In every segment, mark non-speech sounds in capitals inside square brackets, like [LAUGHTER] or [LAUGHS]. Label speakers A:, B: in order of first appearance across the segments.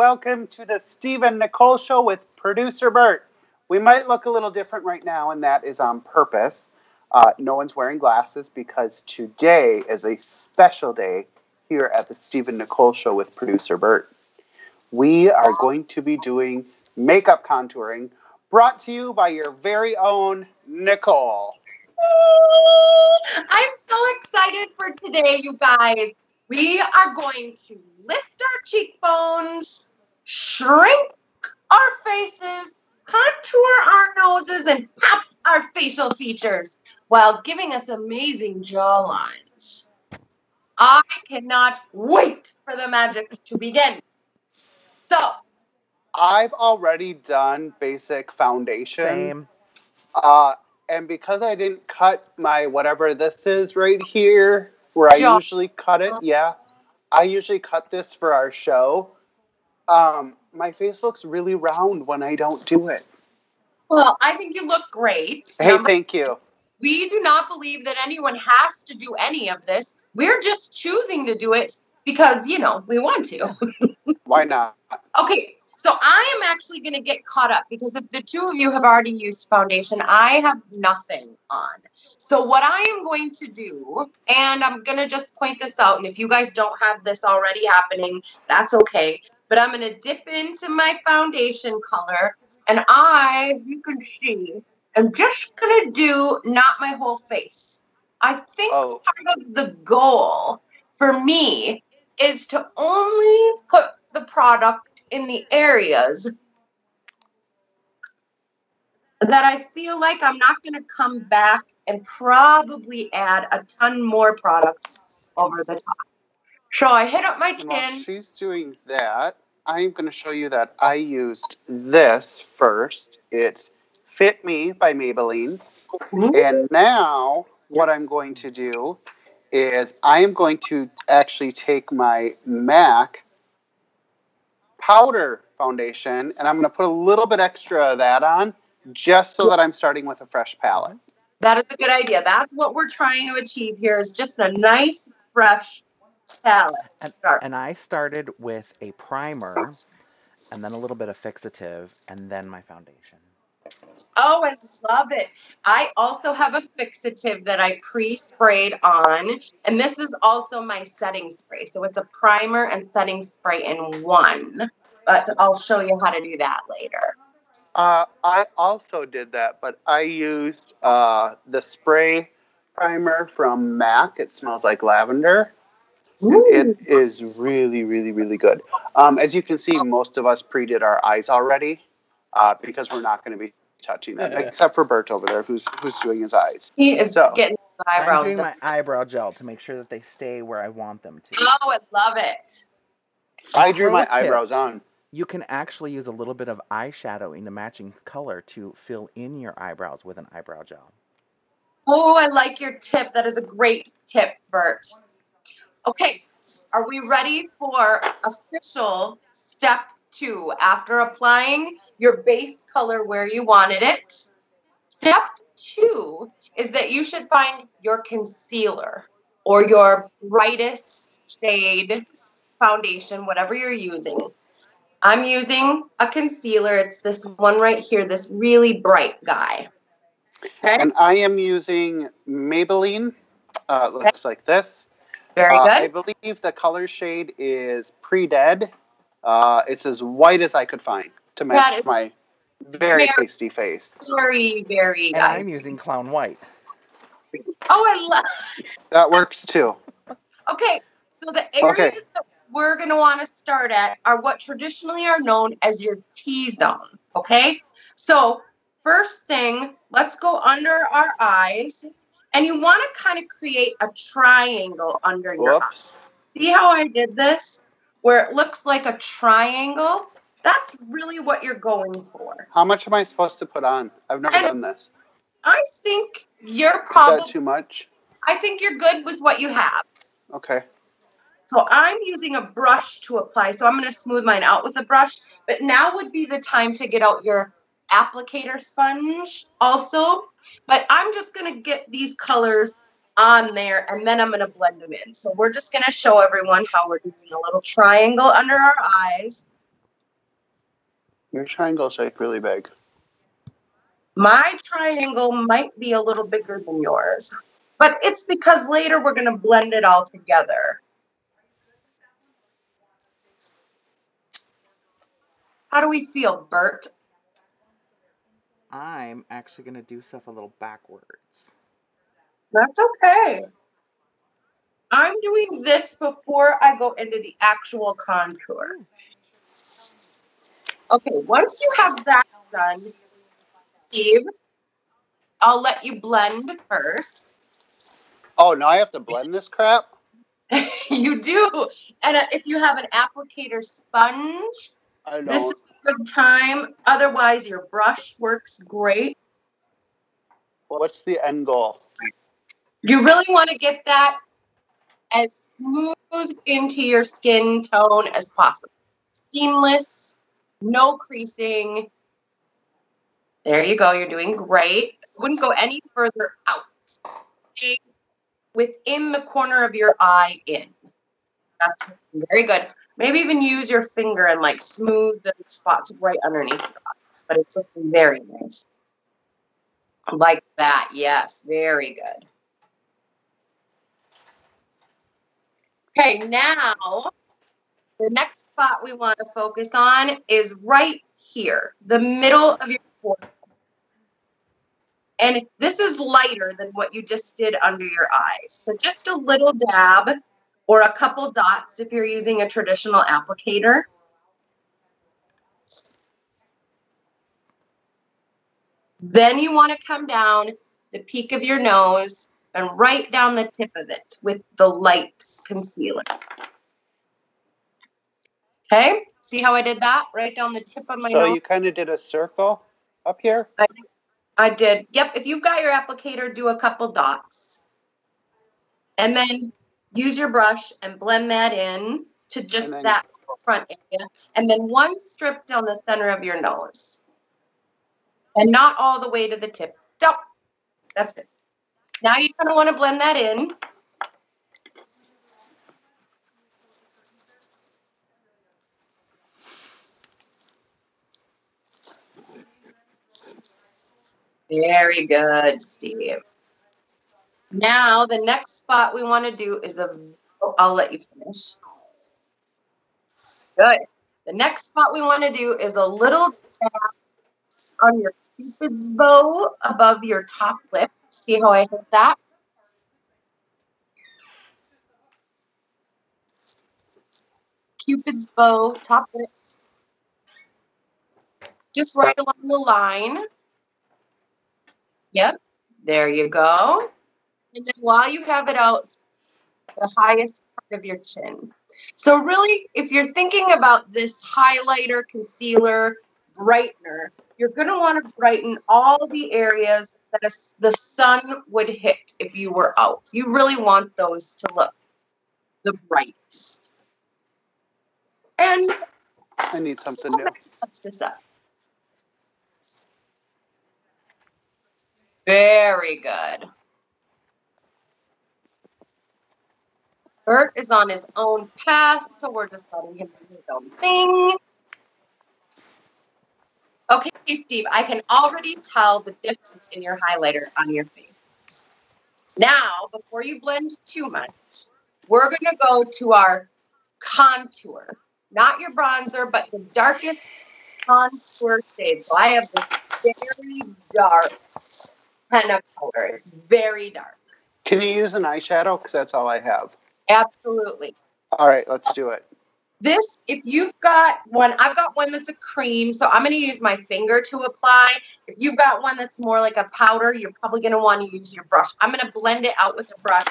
A: Welcome to the Steve and Nicole Show with producer Bert. We might look a little different right now, and that is on purpose. Uh, no one's wearing glasses because today is a special day here at the Steve and Nicole Show with producer Bert. We are going to be doing makeup contouring brought to you by your very own Nicole.
B: I'm so excited for today, you guys. We are going to lift our cheekbones, shrink our faces, contour our noses, and pop our facial features while giving us amazing jawlines. I cannot wait for the magic to begin. So,
A: I've already done basic foundation.
C: Same.
A: Uh, and because I didn't cut my whatever this is right here, where I
B: Jaw.
A: usually cut it, yeah, I usually cut this for our show. Um, my face looks really round when I don't do it.
B: well, I think you look great.
A: Hey,
B: Number
A: thank you.
B: we do not believe that anyone has to do any of this. We're just choosing to do it because, you know, we want to.
A: Why not?
B: Okay, so I am actually going to get caught up because if the two of you have already used foundation, I have nothing on. So, what I am going to do, and I'm going to just point this out, and if you guys don't have this already happening, that's okay. But I'm going to dip into my foundation color, and I, if you can see, I'm just going to do not my whole face. I think
A: Oh,
B: part of the goal for me is to only put the product in the areas that I feel like I'm not going to come back and probably add a ton more product over the top. So I hit up my
A: and while she's doing that, I'm going to show you that I used this first. It's Fit Me by Maybelline. Mm-hmm. And now, what I'm going to do is I am going to actually take my MAC powder foundation and I'm going to put a little bit extra of that on just so that I'm starting with a fresh palette.
B: That is a good idea. That's what we're trying to achieve here is just a nice, fresh palette.
C: And, and I started with a primer and then a little bit of fixative and then my foundation.
B: Oh, I love it. I also have a fixative that I pre sprayed on, and this is also my setting spray. So it's a primer and setting spray in one, but I'll show you how to do that later.
A: Uh, I also did that, but I used uh, the spray primer from MAC. It smells like lavender. And it is really, really, really good. Um, as you can see, most of us pre did our eyes already uh, because we're not going to be touching them, except for Bert over there, who's who's doing his eyes.
B: He is
A: So-
B: getting his
C: I'm doing
B: done.
C: my eyebrow gel to make sure that they stay where I want them to.
B: Oh, I love it.
A: I drew my eyebrows on.
C: You can actually use a little bit of eyeshadow in the matching color to fill in your eyebrows with an eyebrow gel.
B: Oh, I like your tip. That is a great tip, Bert. Okay, are we ready for official step two? After applying your base color where you wanted it, step two is that you should find your concealer or your brightest shade foundation, whatever you're using. I'm using a concealer. It's this one right here, this really bright guy. Okay,
A: And I am using Maybelline. Uh, it looks like this.
B: very
A: Uh,
B: good.
A: I believe the color shade is pre dead. Uh, it's as white as I could find to match
B: is
A: my very
B: very-
A: pasty face.
B: very, very
C: And
B: good.
C: I'm using Clown White.
B: Oh, I love.
A: That works too. [LAUGHS]
B: Okay, so the areas
A: Okay.
B: that we're going to want to start at are what traditionally are known as your T zone. Okay, so first thing, let's go under our eyes, and you want to kind of create a triangle under your eye.
A: Whoops.
B: See how I did this, where it looks like a triangle? That's really what you're going for.
A: How much am I supposed to put on? I've never
B: And-
A: done this.
B: I think you're
A: Is that
B: probably.
A: too much?
B: I think you're good with what you have.
A: Okay.
B: So I'm using a brush to apply. So I'm going to smooth mine out with a brush. But now would be the time to get out your applicator sponge also. But I'm just going to get these colors on there and then I'm going to blend them in. So we're just going to show everyone how we're doing a little triangle under our eyes.
A: Your triangle's like really big.
B: My triangle might be a little bigger than yours, but it's because later we're going to blend it all together. How do we feel, Bert?
C: I'm actually going to do stuff a little backwards.
B: That's okay. I'm doing this before I go into the actual contour. Okay, once you have that done, Steve, I'll let you blend first.
A: Oh, now I have to blend this crap? [LAUGHS]
B: you do. And uh, if you have an applicator sponge,
A: I
B: this is a good time. Otherwise, your brush works great.
A: What's the end goal?
B: You really want to get that as smooth into your skin tone as possible. Seamless, no creasing. There you go. You're doing great. Wouldn't go any further out. Stay within the corner of your eye in. That's very good. Maybe even use your finger and like smooth the spots right underneath your eyes. But it's looking very nice. Like that. Yes. Very good. Okay, now the next spot we want to focus on is right here, the middle of your forehead. And this is lighter than what you just did under your eyes. So just a little dab or a couple dots if you're using a traditional applicator. Then you want to come down the peak of your nose and right down the tip of it with the light concealer. Okay, see how I did that? Right down the tip of my
A: So
B: nose.
A: you kind of did a circle up here?
B: I did. Yep, if you've got your applicator, do a couple dots. And then use your brush and blend that in to just
A: then-
B: that front area. And then one strip down the center of your nose. And not all the way to the tip. So, that's it. Now you're going to want to blend that in. Very good, Steve. Now, the next spot we want to do is a, oh, I'll let you finish. Good. The next spot we want to do is a little on your cupid's bow above your top lip. See how I hit that? Cupid's bow, top lip. Just right along the line. Yep, there you go. And then while you have it out, the highest part of your chin. So, really, if you're thinking about this highlighter, concealer, brightener, you're going to want to brighten all the areas that the sun would hit if you were out. You really want those to look the brightest. And
A: I need something new.
B: touch this up. Very good. Bert is on his own path, so we're just letting him do his own thing. Okay, Steve, I can already tell the difference in your highlighter on your face. Now, before you blend too much, we're going to go to our contour. Not your bronzer, but the darkest contour shade. So I have this very dark henna color. It's very dark.
A: Can you use an eyeshadow? Because that's all I have.
B: Absolutely.
A: All right, let's do it.
B: This, if you've got one, I've got one that's a cream, so I'm going to use my finger to apply. If you've got one that's more like a powder, you're probably going to want to use your brush. I'm going to blend it out with a brush.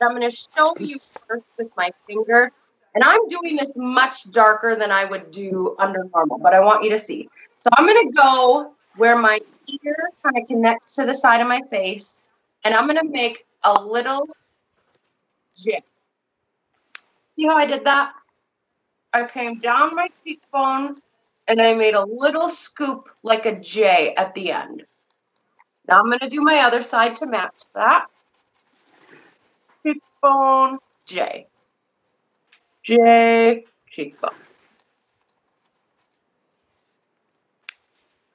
B: And I'm going to show you first with my finger. And I'm doing this much darker than I would do under normal, but I want you to see. So I'm going to go where my ear kind of connects to the side of my face, and I'm going to make a little jig. See how I did that? I came down my cheekbone and I made a little scoop like a J at the end. Now I'm going to do my other side to match that. cheekbone, J. J, cheekbone.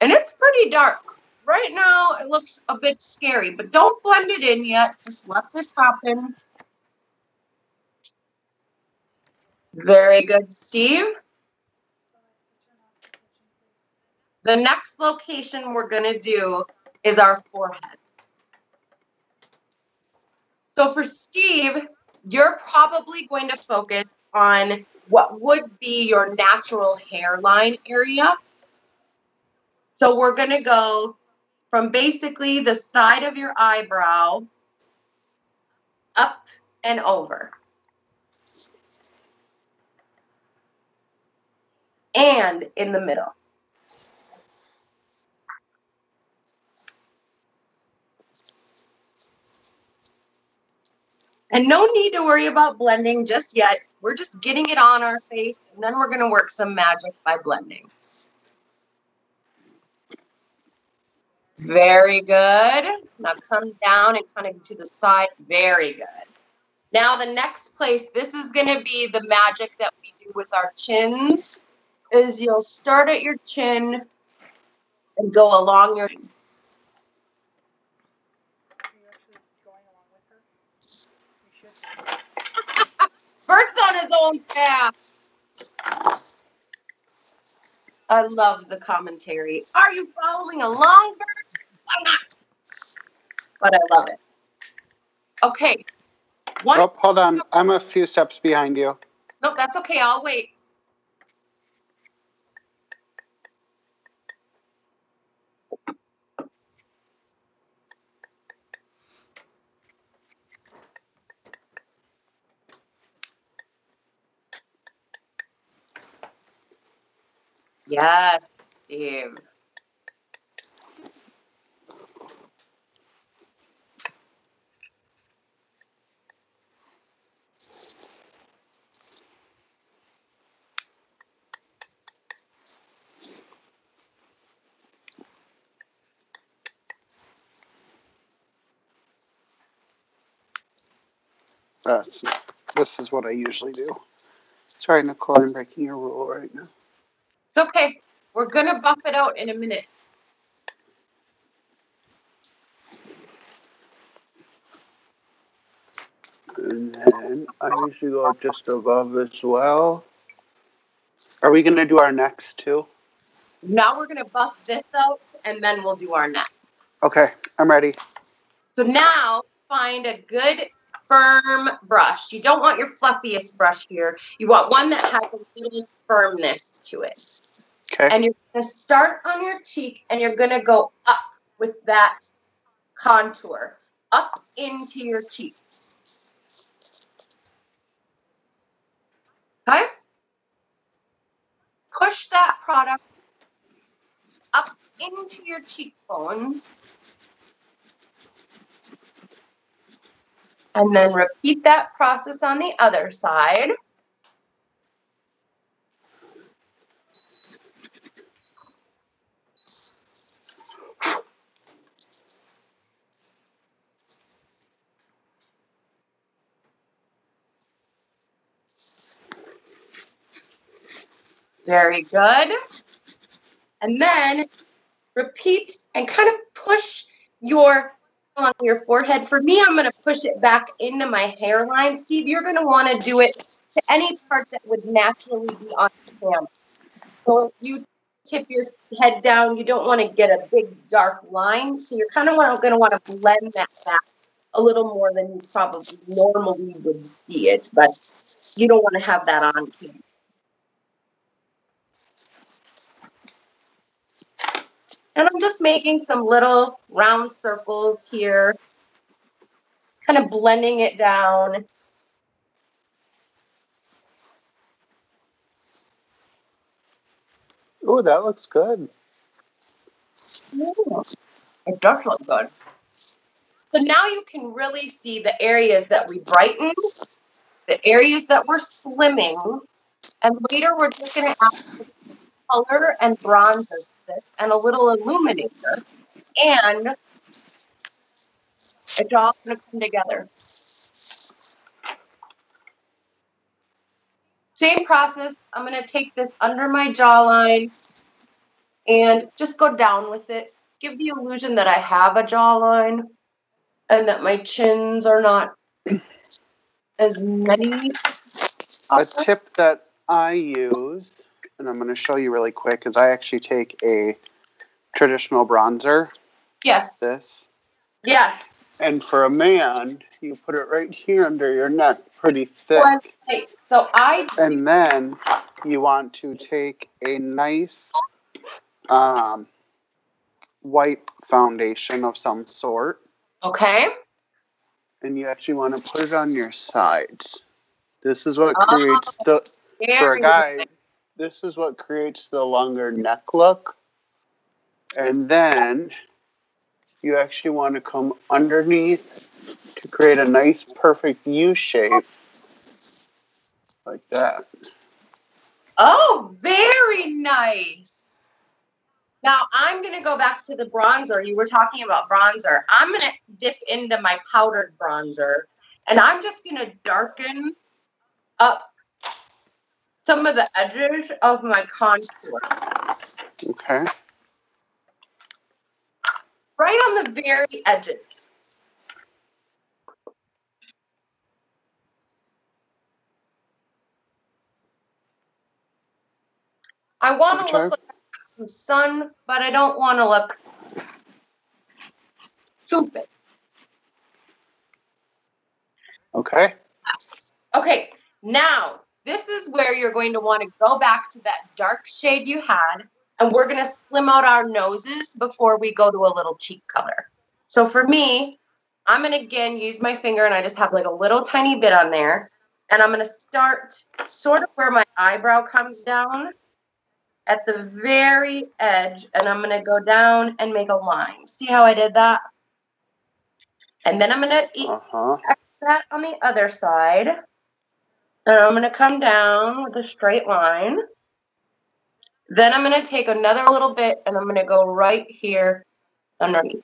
B: And it's pretty dark. Right now, it looks a bit scary, but don't blend it in yet. Just let this happen. Very good, Steve. The next location we're going to do is our forehead. So for Steve, you're probably going to focus on what would be your natural hairline area. So we're going to go from basically the side of your eyebrow up and over. And in the middle. And no need to worry about blending just yet. We're just getting it on our face, and then we're going to work some magic by blending. Very good. Now come down and kind of to the side. Very good. Now the next place, this is going to be the magic that we do with our chins, is you'll start at your chin and go along your Bert's on his own path. I love the commentary. Are you following along, Bert? Why not? But I love it. Okay. One.
A: Oh, hold on. I'm a few steps behind you.
B: No, that's okay. I'll wait. Yes, Steve.
A: Uh, this is what I usually do. Sorry, Nicole, I'm breaking your rule right now.
B: It's okay. We're gonna buff it out in a minute.
A: And then I usually go up just above as well. Are we going to do our next too?
B: Now we're gonna buff this out and then we'll do our neck.
A: Okay, I'm ready.
B: So now find a good firm brush. You don't want your fluffiest brush here. You want one that has a little firmness to it.
A: Okay.
B: And you're going to start on your cheek and you're going to go up with that contour, up into your cheek. Okay? Push that product up into your cheekbones. And then repeat that process on the other side. Very good. And then repeat and kind of push your on your forehead. For me, I'm going to push it back into my hairline. Steve, you're going to want to do it to any part that would naturally be on camera. So you tip your head down, you don't want to get a big dark line. So you're kind of going to want to blend that back a little more than you probably normally would see it, but you don't want to have that on camera. And I'm just making some little round circles here, kind of blending it down.
A: Oh, that looks good.
B: It does look good. So now you can really see the areas that we brightened, the areas that we're slimming, and later we're just going to add color and and a little illuminator, and it's all going to come together. Same process. I'm going to take this under my jawline and just go down with it. Give the illusion that I have a jawline and that my chins are not as many.
A: A tip that I use and I'm going to show you really quick, is I actually take a traditional bronzer,
B: Yes,
A: this,
B: yes.
A: and for a man, you put it right here under your neck, pretty thick.
B: Right. So I
A: And then you want to take a nice um, white foundation of some sort,
B: okay.
A: and you actually want to put it on your sides. This is what
B: Oh,
A: creates the for a guy. This is what creates the longer neck look, and then you actually want to come underneath to create a nice, perfect U shape, like that.
B: Oh, very nice. Now I'm gonna go back to the bronzer. You were talking about bronzer. I'm gonna dip into my powdered bronzer and I'm just gonna darken up some of the edges of my contour.
A: Okay.
B: Right on the very edges. I want to look like some sun, but I don't want to look too fake.
A: Okay.
B: Yes. Okay, now this is where you're going to want to go back to that dark shade you had, and we're going to slim out our noses before we go to a little cheek color. So for me, I'm going to again use my finger and I just have like a little tiny bit on there. And I'm going to start sort of where my eyebrow comes down at the very edge. And I'm going to go down and make a line. See how I did that? And then I'm going to
A: Uh huh.
B: that on the other side. And I'm going to come down with a straight line. Then I'm going to take another little bit and I'm going to go right here underneath.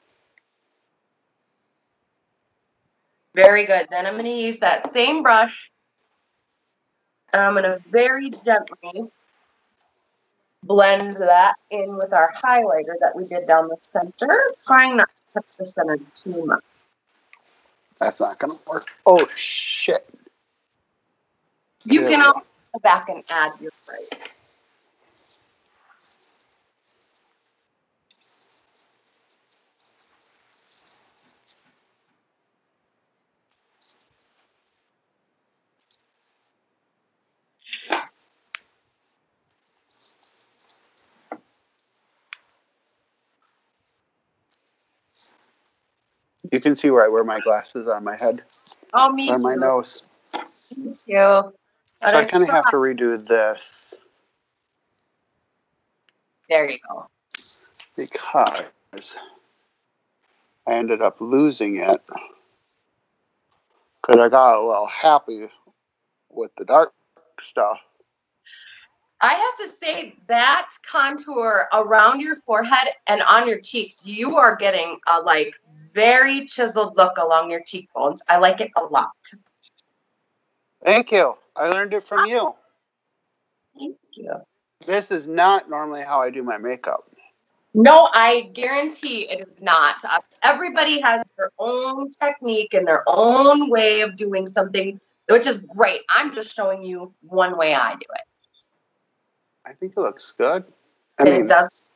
B: Very good. Then I'm going to use that same brush and I'm going to very gently blend that in with our highlighter that we did down the center, trying not to touch the center too much.
A: That's not gonna work. Oh shit.
B: You
A: There
B: can also go back and add your right.
A: You can see where I wear my glasses on my head
B: Oh, me
A: or my nose.
B: Me too.
A: So I kind of have to redo this
B: There you go.
A: because I ended up losing it because I got a little happy with the dark stuff.
B: I have to say that contour around your forehead and on your cheeks, you are getting a like very chiseled look along your cheekbones. I like it a lot.
A: Thank you. I learned it from you.
B: Thank you.
A: This is not normally how I do my makeup.
B: No, I guarantee it is not. Uh, Everybody has their own technique and their own way of doing something, which is great. I'm just showing you one way I do it.
A: I think it looks good. I mean,
B: it does.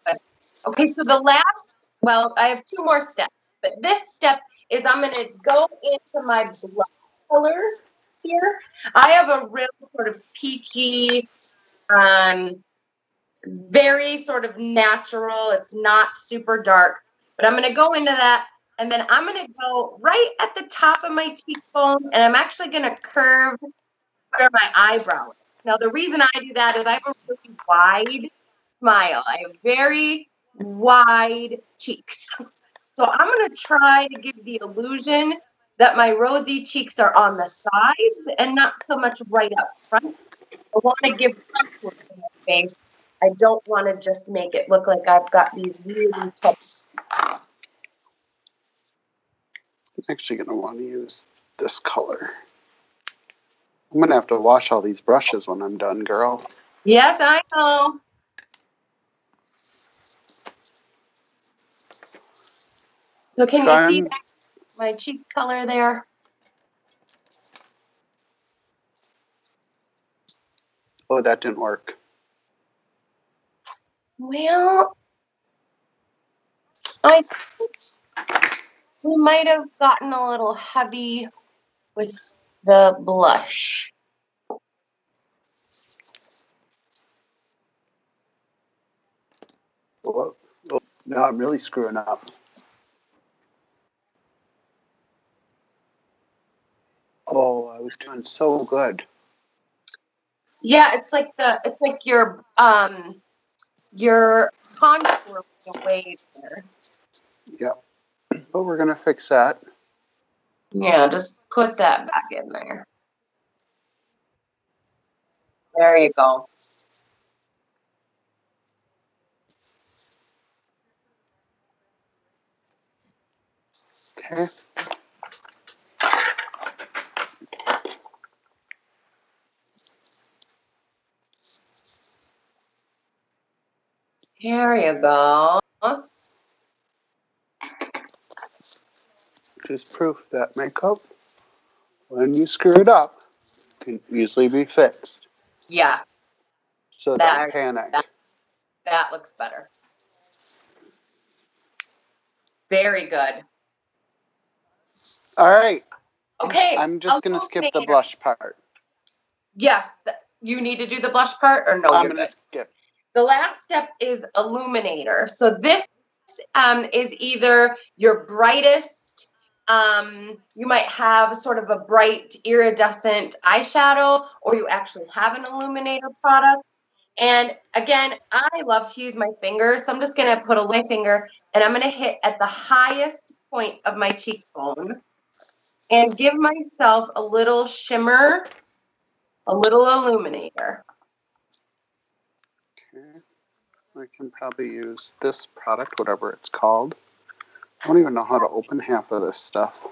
B: Okay, so the last, well, I have two more steps, but this step is I'm going to go into my blush color here. I have a real sort of peachy, um, very sort of natural. It's not super dark, but I'm going to go into that. And then I'm going to go right at the top of my cheekbone, and I'm actually going to curve where my eyebrow is. Now, the reason I do that is I have a really wide smile. I have very wide cheeks. [LAUGHS] So I'm going to try to give the illusion that my rosy cheeks are on the sides and not so much right up front. I want to give contour to my face. I don't want to just make it look like I've got these really tough.
A: I'm actually going to want to use this color. I'm gonna have to wash all these brushes when I'm done, girl.
B: Yes, I know. So can you see that, my cheek color there?
A: Oh, that didn't work.
B: Well, I think we might have gotten a little heavy with the blush.
A: Oh, oh, now I'm really screwing up. Oh, I was doing so good.
B: Yeah, it's like the it's like your um your contour away there.
A: Yep. But we're gonna fix that.
B: Yeah, just put that back in there. There you go.
A: Okay.
B: There you go.
A: Just proof that makeup, when you screw it up, can easily be fixed.
B: Yeah,
A: So
B: That-
A: don't panic.
B: that- that looks better. Very good.
A: All right.
B: Okay.
A: I'm just gonna skip the blush part.
B: Yes, you need to do the blush part or no?
A: I'm
B: you're
A: gonna skip.
B: The last step is illuminator. So this um, is either your brightest. Um, you might have sort of a bright iridescent eyeshadow, or you actually have an illuminator product. And again, I love to use my fingers, so I'm just gonna put a my finger and I'm gonna hit at the highest point of my cheekbone and give myself a little shimmer, a little illuminator.
A: Okay. I can probably use this product, whatever it's called. I don't even know how to open half of this stuff.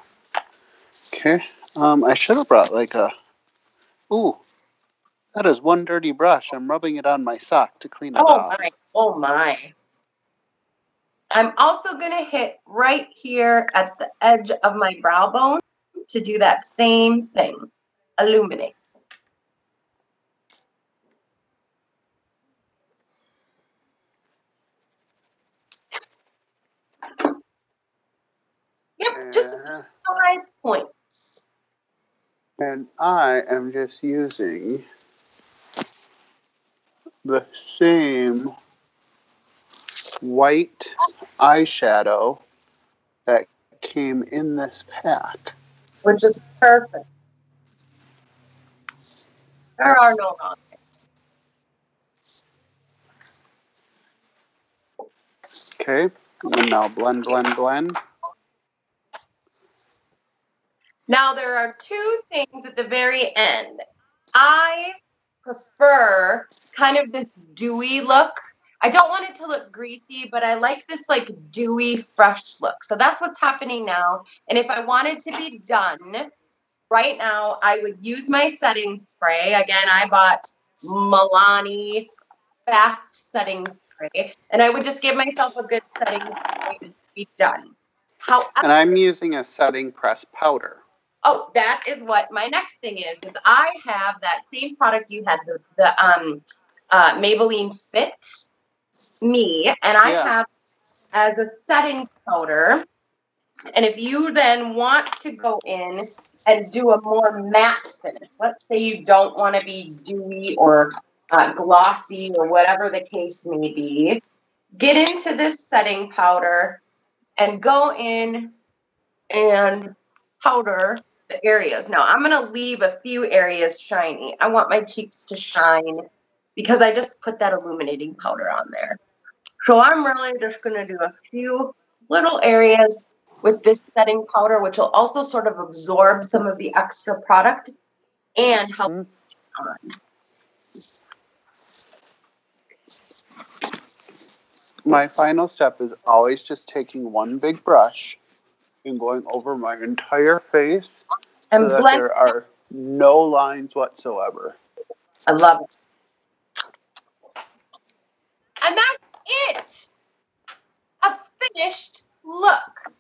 A: Okay. Um, I should have brought like a. Ooh, that is one dirty brush. I'm rubbing it on my sock to clean it
B: Oh
A: off.
B: my, oh my. I'm also gonna hit right here at the edge of my brow bone to do that same thing. Illuminate. Just five points.
A: and I am just using the same white eyeshadow that came in this pack.
B: which is perfect. There are no wrong.
A: Okay, and now blend, blend, blend.
B: Now there are two things at the very end. I prefer kind of this dewy look. I don't want it to look greasy, but I like this like dewy, fresh look. So that's what's happening now. And if I wanted to be done right now, I would use my setting spray. Again, I bought Milani Fast Setting Spray, and I would just give myself a good setting spray to be done. However,
A: And I'm using a setting press powder.
B: Oh, that is what my next thing is. Is I have that same product you had the the um uh, Maybelline Fit Me, and I
A: Yeah.
B: have as a setting powder. And if you then want to go in and do a more matte finish, let's say you don't want to be dewy or uh, glossy or whatever the case may be, get into this setting powder and go in and powder the areas. Now I'm gonna leave a few areas shiny. I want my cheeks to shine because I just put that illuminating powder on there. So I'm really just gonna do a few little areas with this setting powder, which will also sort of absorb some of the extra product and help on.
A: My final step is always just taking one big brush and going over my entire face
B: And
A: so that
B: blend
A: there are no lines whatsoever.
B: I love it. And that's it. A finished look.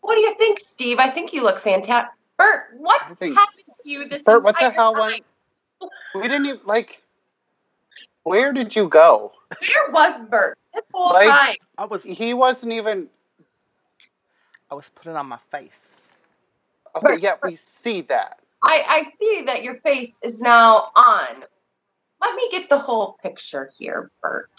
B: What do you think, Steve? I think you look fantastic. Bert, what
A: think-
B: happened to you this
A: Bert, what the hell
B: time?
A: went? We didn't even like. Where did you go?
B: Where was Bert this whole
A: Like-
B: time?
C: I was
A: He wasn't even.
C: I was putting on my face.
A: Okay, yeah, we see that.
B: I, I see that your face is now on. Let me get the whole picture here, Bert.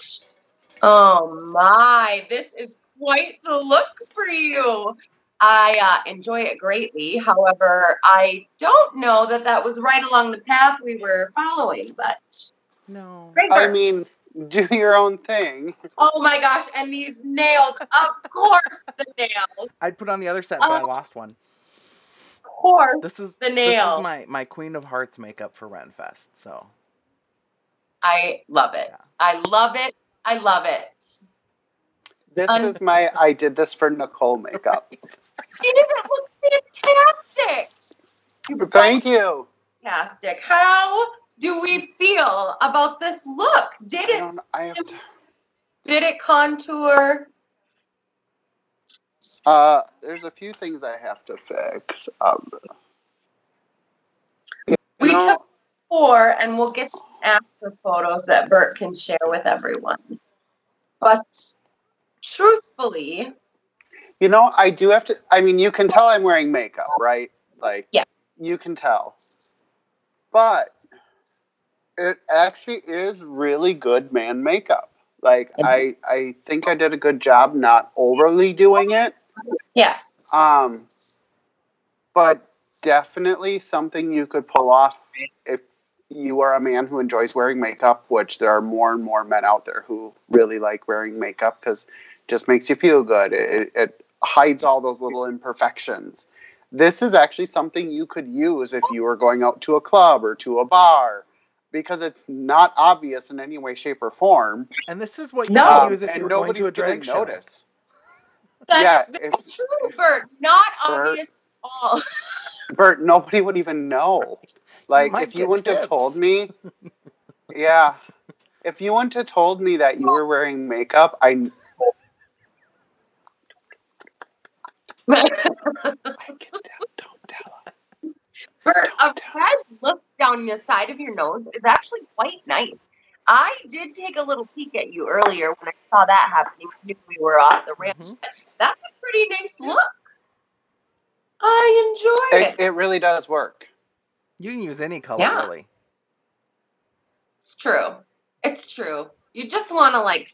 B: Oh my, this is quite the look for you. I uh, enjoy it greatly. However, I don't know that that was right along the path we were following, but
C: No.
B: great
A: I mean, do your own thing.
B: oh my gosh, and these nails, of course, the nails,
C: I'd put on the other set, but I
B: Oh.
C: lost one.
B: of course,
C: This is
B: the
C: this is my my Queen of Hearts makeup for Renfest. So
B: I love it.
C: Yeah.
B: I love it. I love it.
A: This
B: Un-
A: is my. I did this for Nicole makeup. [LAUGHS]
B: Steve, it looks fantastic.
A: Thank you.
B: Fantastic. How do we feel about this look? Did it
A: I have to.
B: did it contour?
A: Uh, there's a few things I have to fix. Um,
B: We
A: know,
B: took four and we'll get after photos that Bert can share with everyone. But truthfully,
A: You know, I do have to. I mean, you can tell I'm wearing makeup, right? Like,
B: Yeah.
A: you can tell. But it actually is really good man makeup. Like, I I think I did a good job not overly doing it.
B: yes.
A: Um, but definitely something you could pull off if you are a man who enjoys wearing makeup, which there are more and more men out there who really like wearing makeup because it just makes you feel good. It, it hides all those little imperfections. This is actually something you could use if you were going out to a club or to a bar because it's not obvious in any way, shape, or form.
C: and this is what you
B: No.
C: use if
A: and
C: you were going to a
A: gonna
C: drag show.
A: notice.
B: That's
A: Yeah,
B: very
A: if-
B: true, Bert. Not
A: Bert.
B: obvious at all. [LAUGHS]
A: Bert, nobody would even know. Like,
C: might
A: if you wouldn't have told me, [LAUGHS] yeah, if you wouldn't have told me that you were wearing makeup, I, [LAUGHS] I can tell. Don't tell. him.
B: Bert, a
A: Don't tell.
B: red look down the side of your nose is actually quite nice. I did take a little peek at you earlier when I saw that happening. If we were off the ramp,
C: Mhm.
B: that's a pretty nice look. I enjoy
A: It,
B: it.
A: it really does work.
C: You can use any color,
B: Yeah.
C: really.
B: It's true. It's true. You just want to like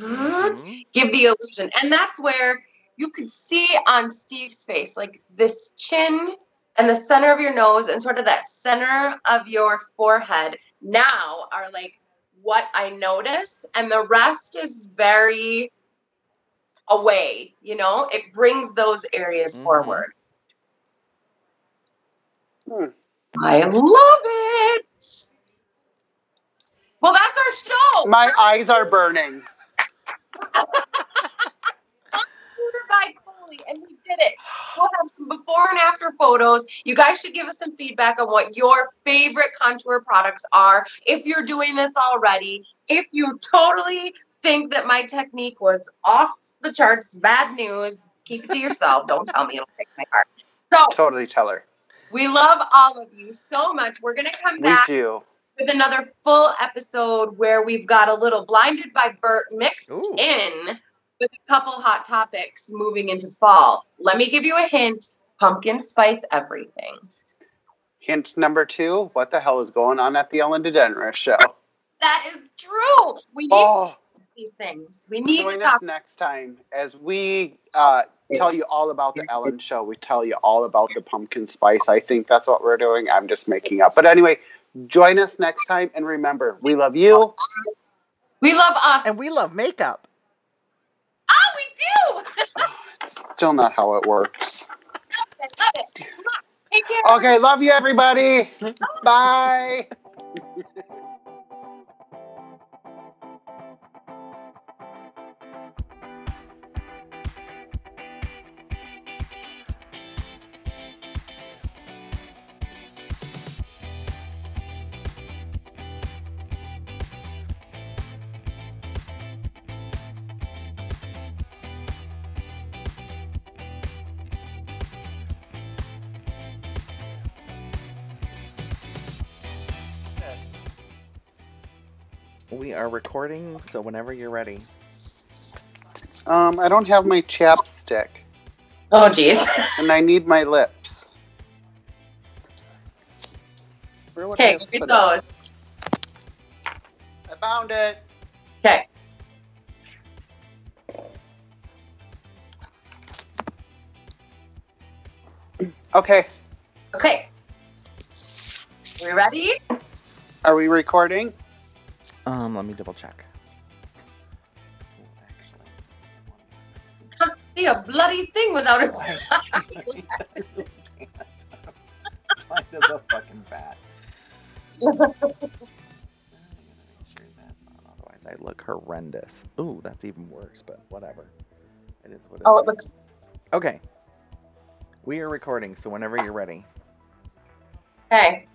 C: Mhm. [GASPS]
B: give the illusion, and that's where you could see on Steve's face, like this chin and the center of your nose and sort of that center of your forehead now are like what I notice, and the rest is very away. You know, it brings those areas
C: Mhm.
B: forward.
A: Hmm.
B: I love it. Well, that's our show.
A: My eyes are burning. [LAUGHS]
B: By And we did it. We'll have some before and after photos. You guys should give us some feedback on what your favorite contour products are. If you're doing this already, if you totally think that my technique was off the charts, bad news, keep it to yourself. [LAUGHS] Don't tell me; it'll break my heart. So
A: Totally tell her.
B: we love all of you so much. We're gonna come
A: We
B: back
A: do.
B: with another full episode where we've got a little blinded by Bert mixed
C: Ooh.
B: in with a couple hot topics moving into fall. Let me give you a hint pumpkin spice everything.
A: Hint number two what the hell is going on at the Ellen DeGeneres show?
B: That is true. We need
A: Oh,
B: these things. We need to
A: us
B: talk.
A: next time as we uh, tell you all about the Ellen show. We tell you all about the pumpkin spice. I think that's what we're doing. I'm just making up. But anyway, join us next time. And remember, we love you.
B: We love us.
C: And we love makeup.
B: We do.
A: Still not how it works.
B: I love it. Come on. Take care.
A: Okay, love you, everybody. Bye. [LAUGHS]
C: We are recording, so whenever you're ready.
A: Um, I don't have my chapstick,
B: Oh, geez. [LAUGHS]
A: and I need my lips. Where would I
B: Okay,
A: have
B: go
A: it?
B: those.
A: I found it.
B: Okay.
A: Okay,
B: Okay. We ready?
A: are we recording?
C: Um, let me double check.
B: Can't see a bloody thing without a.
C: Mine [LAUGHS] is [LAUGHS] a fucking bat. I'm gonna make sure that's on, otherwise, I look horrendous. Ooh, that's even worse, but whatever. It is what it is.
B: oh, it looks.
C: Okay. We are recording, so whenever you're ready.
B: Hey.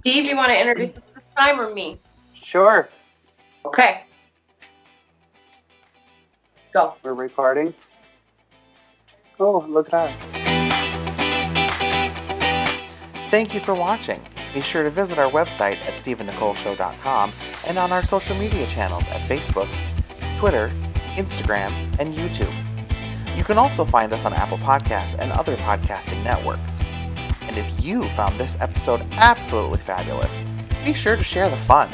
B: Steve, you want to introduce this time or me?
A: Sure,
B: Okay. Go.
A: we're recording. Oh, look at us.
C: Thank you for watching. Be sure to visit our website at steveandnicoleshow.com and on our social media channels at Facebook, Twitter, Instagram, and YouTube. You can also find us on Apple Podcasts and other podcasting networks. And if you found this episode absolutely fabulous, be sure to share the fun.